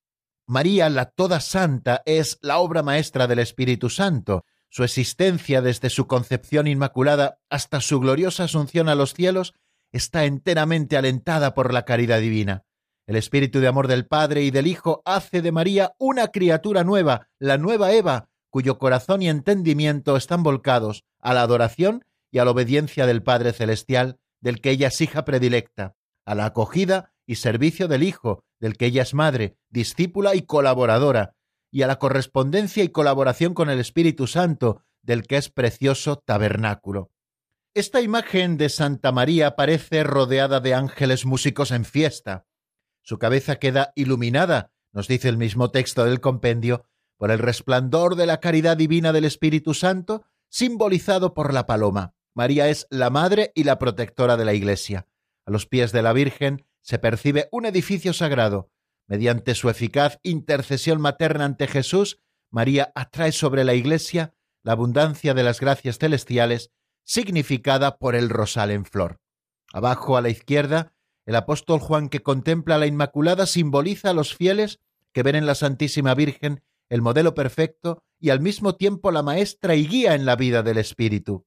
María, la Toda Santa, es la obra maestra del Espíritu Santo. Su existencia desde su concepción inmaculada hasta su gloriosa asunción a los cielos está enteramente alentada por la caridad divina. El espíritu de amor del Padre y del Hijo hace de María una criatura nueva, la nueva Eva, cuyo corazón y entendimiento están volcados a la adoración y a la obediencia del Padre Celestial, del que ella es hija predilecta, a la acogida y servicio del Hijo, del que ella es madre, discípula y colaboradora, y a la correspondencia y colaboración con el Espíritu Santo, del que es precioso tabernáculo. Esta imagen de Santa María parece rodeada de ángeles músicos en fiesta, su cabeza queda iluminada, nos dice el mismo texto del compendio, por el resplandor de la caridad divina del Espíritu Santo, simbolizado por la paloma. María es la madre y la protectora de la Iglesia. A los pies de la Virgen se percibe un edificio sagrado. Mediante su eficaz intercesión materna ante Jesús, María atrae sobre la Iglesia la abundancia de las gracias celestiales, significada por el rosal en flor. Abajo a la izquierda el apóstol Juan que contempla a la Inmaculada simboliza a los fieles que ven en la Santísima Virgen el modelo perfecto y al mismo tiempo la maestra y guía en la vida del Espíritu.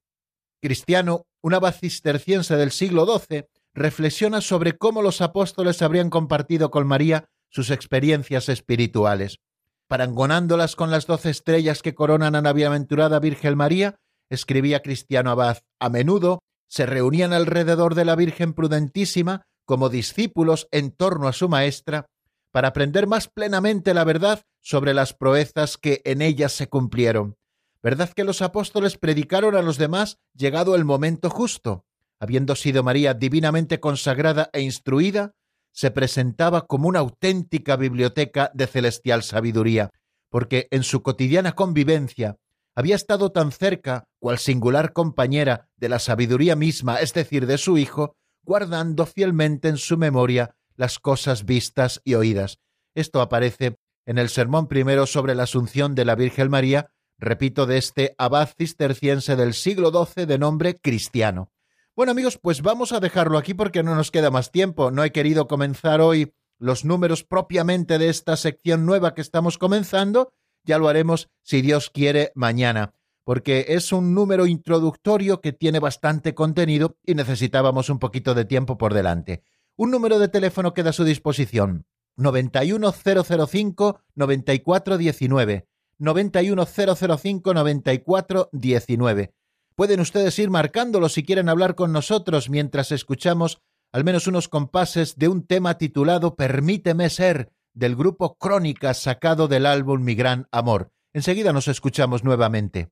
Cristiano, un abad cisterciense del siglo XII, reflexiona sobre cómo los apóstoles habrían compartido con María sus experiencias espirituales. Parangonándolas con las doce estrellas que coronan a la bienaventurada Virgen María, escribía Cristiano Abad, a menudo se reunían alrededor de la Virgen prudentísima como discípulos en torno a su maestra para aprender más plenamente la verdad sobre las proezas que en ellas se cumplieron. ¿Verdad que los apóstoles predicaron a los demás llegado el momento justo? Habiendo sido María divinamente consagrada e instruida, se presentaba como una auténtica biblioteca de celestial sabiduría, porque en su cotidiana convivencia había estado tan cerca, cual singular compañera de la sabiduría misma, es decir, de su Hijo, guardando fielmente en su memoria las cosas vistas y oídas. Esto aparece en el sermón primero sobre la Asunción de la Virgen María, repito, de este abad cisterciense del siglo XII de nombre Cristiano. Bueno amigos, pues vamos a dejarlo aquí porque no nos queda más tiempo. No he querido comenzar hoy los números propiamente de esta sección nueva que estamos comenzando. Ya lo haremos, si Dios quiere, mañana porque es un número introductorio que tiene bastante contenido y necesitábamos un poquito de tiempo por delante. Un número de teléfono queda a su disposición. 91005 9419. 91005 9419. Pueden ustedes ir marcándolo si quieren hablar con nosotros mientras escuchamos al menos unos compases de un tema titulado Permíteme ser del grupo Crónicas sacado del álbum Mi Gran Amor. Enseguida nos escuchamos nuevamente.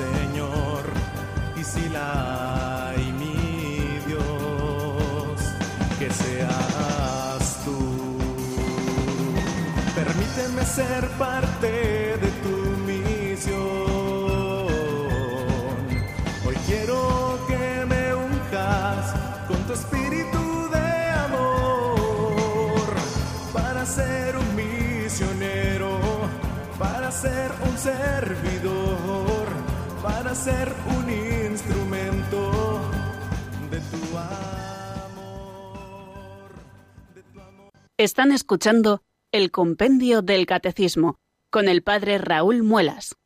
Señor, y si la hay, mi Dios, que seas tú. Permíteme ser parte de tu misión espíritu de amor para ser un misionero, para ser un servidor, para ser un instrumento de tu amor. Están escuchando el Compendio del Catecismo con el Padre Raúl Muelas.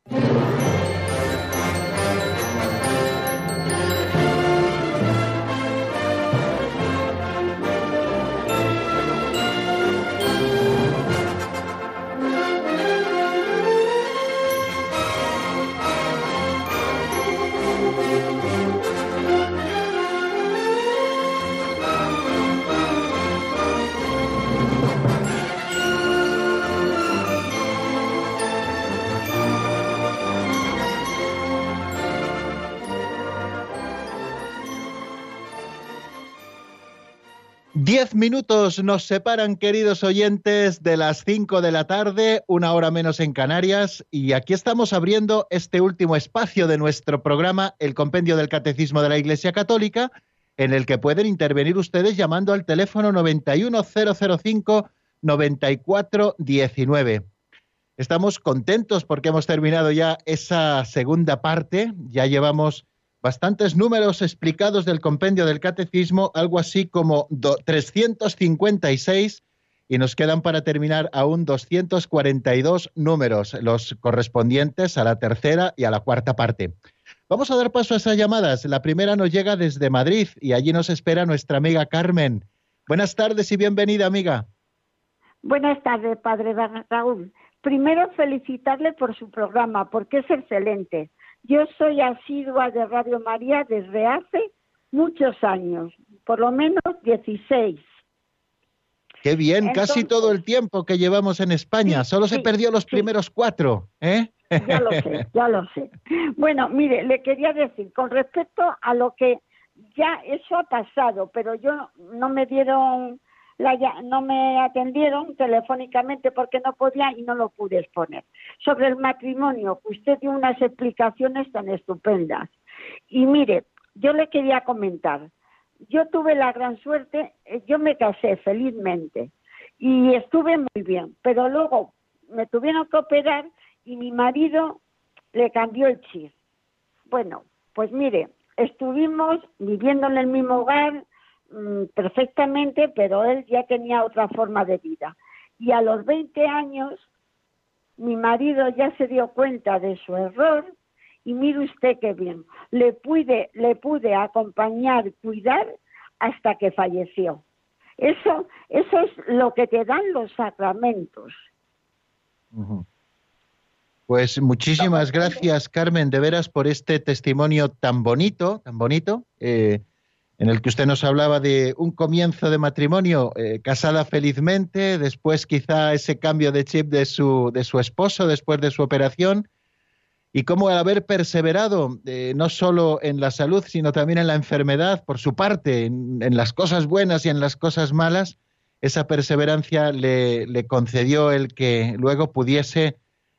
Diez minutos nos separan, queridos oyentes, de las cinco de la tarde, una hora menos en Canarias, y aquí estamos abriendo este último espacio de nuestro programa, el Compendio del Catecismo de la Iglesia Católica, en el que pueden intervenir ustedes llamando al teléfono 91005-9419. Estamos contentos porque hemos terminado ya esa segunda parte, ya llevamos bastantes números explicados del compendio del catecismo, algo así como 356, y nos quedan para terminar aún 242 números, los correspondientes a la tercera y a la cuarta parte. Vamos a dar paso a esas llamadas. La primera nos llega desde Madrid y allí nos espera nuestra amiga Carmen. Buenas tardes y bienvenida, amiga. Buenas tardes, padre Raúl. Primero felicitarle por su programa, porque es excelente. Yo soy asidua de Radio María desde hace muchos años, por lo menos 16. Qué bien, casi todo el tiempo que llevamos en España. Solo se perdió los primeros cuatro, ¿eh? Ya lo sé, ya lo sé. Bueno, mire, le quería decir, con respecto a lo que ya eso ha pasado, pero yo no me dieron no me atendieron telefónicamente porque no podía y no lo pude exponer. Sobre el matrimonio, usted dio unas explicaciones tan estupendas. Y mire, yo le quería comentar, yo tuve la gran suerte, eh, yo me casé felizmente y estuve muy bien, pero luego me tuvieron que operar y mi marido le cambió el chip. Bueno, pues mire, estuvimos viviendo en el mismo hogar mm, perfectamente, pero él ya tenía otra forma de vida. Y a los 20 años, mi marido ya se dio cuenta de su error y mire usted qué bien, le pude, le pude acompañar, cuidar hasta que falleció. Eso, eso es lo que te dan los sacramentos. Pues muchísimas gracias, Carmen, de veras por este testimonio tan bonito, tan bonito, eh, en el que usted nos hablaba de un comienzo de matrimonio eh, casada felizmente, después quizá ese cambio de chip de su, de su esposo después de su operación, y cómo al haber perseverado eh, no solo en la salud, sino también en la enfermedad, por su parte, en, las cosas buenas y en las cosas malas, esa perseverancia le, le concedió el que luego pudiese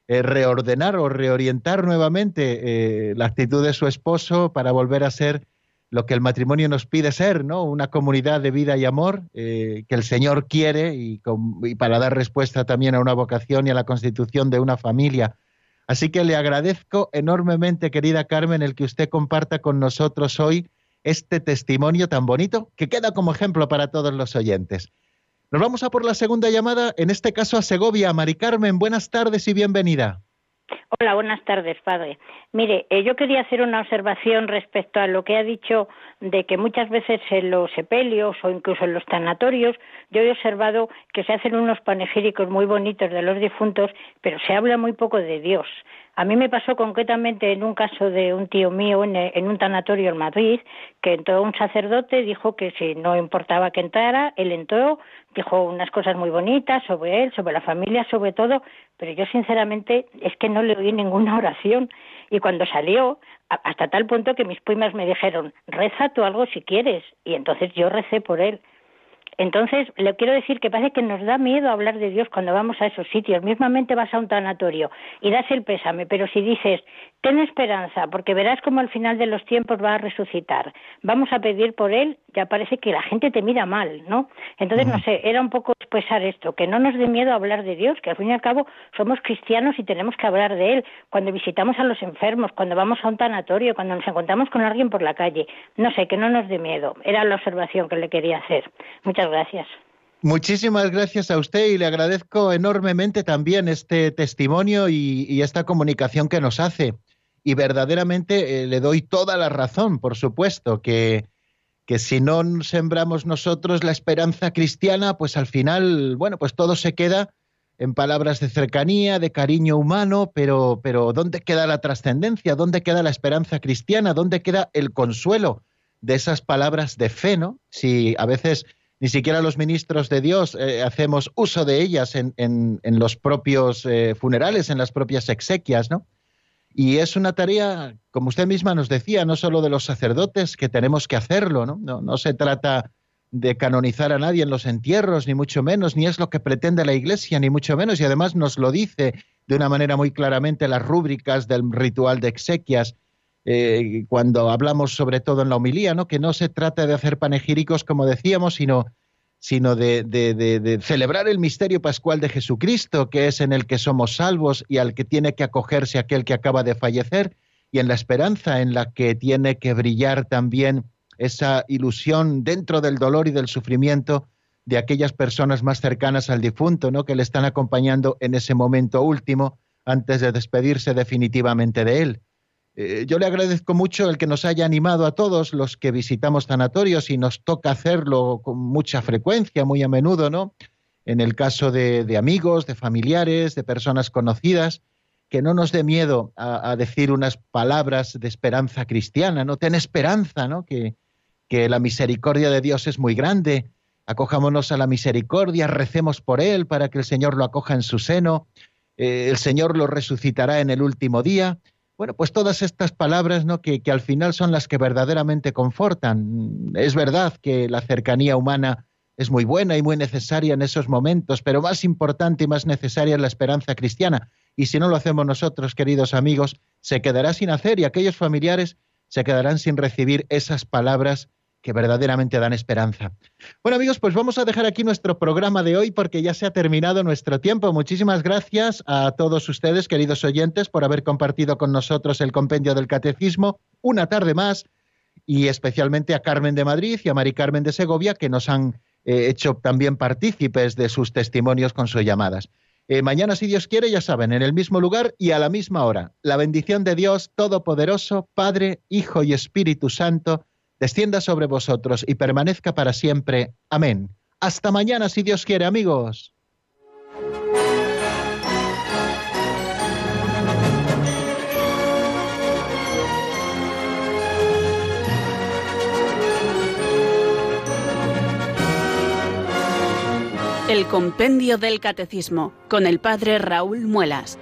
eh, reordenar o reorientar nuevamente la actitud de su esposo para volver a ser lo que el matrimonio nos pide ser, ¿no? Una comunidad de vida y amor eh, que el Señor quiere y, para dar respuesta también a una vocación y a la constitución de una familia. Así que le agradezco enormemente, querida Carmen, el que usted comparta con nosotros hoy este testimonio tan bonito que queda como ejemplo para todos los oyentes. Nos vamos a por la segunda llamada, en este caso a Segovia. Mari Carmen, buenas tardes y bienvenida. Hola, buenas tardes, padre. Mire, eh, yo quería hacer una observación respecto a lo que ha dicho de que muchas veces en los sepelios o incluso en los tanatorios yo he observado que se hacen unos panegíricos muy bonitos de los difuntos, pero se habla muy poco de Dios. A mí me pasó concretamente en un caso de un tío mío en, un tanatorio en Madrid, que entró un sacerdote, dijo que si no importaba que entrara, él entró, dijo unas cosas muy bonitas sobre él, sobre la familia, sobre todo, pero yo sinceramente es que no le oí ninguna oración. Y cuando salió, hasta tal punto que mis primas me dijeron, reza tú algo si quieres. Y entonces yo recé por él. Entonces, le quiero decir que parece que nos da miedo hablar de Dios cuando vamos a esos sitios. Mismamente vas a un tanatorio y das el pésame, pero si dices, ten esperanza, porque verás cómo al final de los tiempos va a resucitar, vamos a pedir por él, ya parece que la gente te mira mal, ¿no? Entonces, no sé, era un poco expresar esto, que no nos dé miedo hablar de Dios, que al fin y al cabo somos cristianos y tenemos que hablar de Él. Cuando visitamos a los enfermos, cuando vamos a un tanatorio, cuando nos encontramos con alguien por la calle, no sé, que no nos dé miedo. Era la observación que le quería hacer. Muchas gracias. Muchísimas gracias a usted y le agradezco enormemente también este testimonio y, esta comunicación que nos hace. Y verdaderamente eh, le doy toda la razón, por supuesto, que, que si no sembramos nosotros la esperanza cristiana, pues al final, bueno, pues todo se queda en palabras de cercanía, de cariño humano, pero, pero ¿dónde queda la trascendencia? ¿Dónde queda la esperanza cristiana? ¿Dónde queda el consuelo de esas palabras de fe, no? Si a veces ni siquiera los ministros de Dios eh, hacemos uso de ellas en, los propios eh, funerales, en las propias exequias, ¿no? Y es una tarea, como usted misma nos decía, no solo de los sacerdotes, que tenemos que hacerlo, ¿no? No, se trata de canonizar a nadie en los entierros, ni mucho menos, ni es lo que pretende la Iglesia, ni mucho menos, y además nos lo dice de una manera muy claramente las rúbricas del ritual de exequias, eh, cuando hablamos sobre todo en la homilía, ¿no? que no se trata de hacer panegíricos, como decíamos, sino sino de, celebrar el misterio pascual de Jesucristo, que es en el que somos salvos y al que tiene que acogerse aquel que acaba de fallecer, y en la esperanza en la que tiene que brillar también esa ilusión dentro del dolor y del sufrimiento de aquellas personas más cercanas al difunto, ¿no? que le están acompañando en ese momento último antes de despedirse definitivamente de él. Eh, yo le agradezco mucho el que nos haya animado a todos los que visitamos sanatorios y nos toca hacerlo con mucha frecuencia, muy a menudo, ¿no? En el caso de, amigos, de familiares, de personas conocidas, que no nos dé miedo a, decir unas palabras de esperanza cristiana, ¿no? Ten esperanza, ¿no? Que, la misericordia de Dios es muy grande, acojámonos a la misericordia, recemos por Él para que el Señor lo acoja en su seno, eh, el Señor lo resucitará en el último día bueno, pues todas estas palabras, ¿no? Que, que, al final son las que verdaderamente confortan. Es verdad que la cercanía humana es muy buena y muy necesaria en esos momentos, pero más importante y más necesaria es la esperanza cristiana. Y si no lo hacemos nosotros, queridos amigos, se quedará sin hacer y aquellos familiares se quedarán sin recibir esas palabras que verdaderamente dan esperanza. Bueno amigos, pues vamos a dejar aquí nuestro programa de hoy porque ya se ha terminado nuestro tiempo. Muchísimas gracias a todos ustedes, queridos oyentes, por haber compartido con nosotros el compendio del catecismo una tarde más y especialmente a Carmen de Madrid y a Mari Carmen de Segovia que nos han eh, hecho también partícipes de sus testimonios con sus llamadas. Eh, mañana, si Dios quiere, ya saben, en el mismo lugar y a la misma hora. La bendición de Dios Todopoderoso, Padre, Hijo y Espíritu Santo, descienda sobre vosotros y permanezca para siempre. Amén. Hasta mañana, si Dios quiere, amigos. El Compendio del Catecismo con el Padre Raúl Muelas.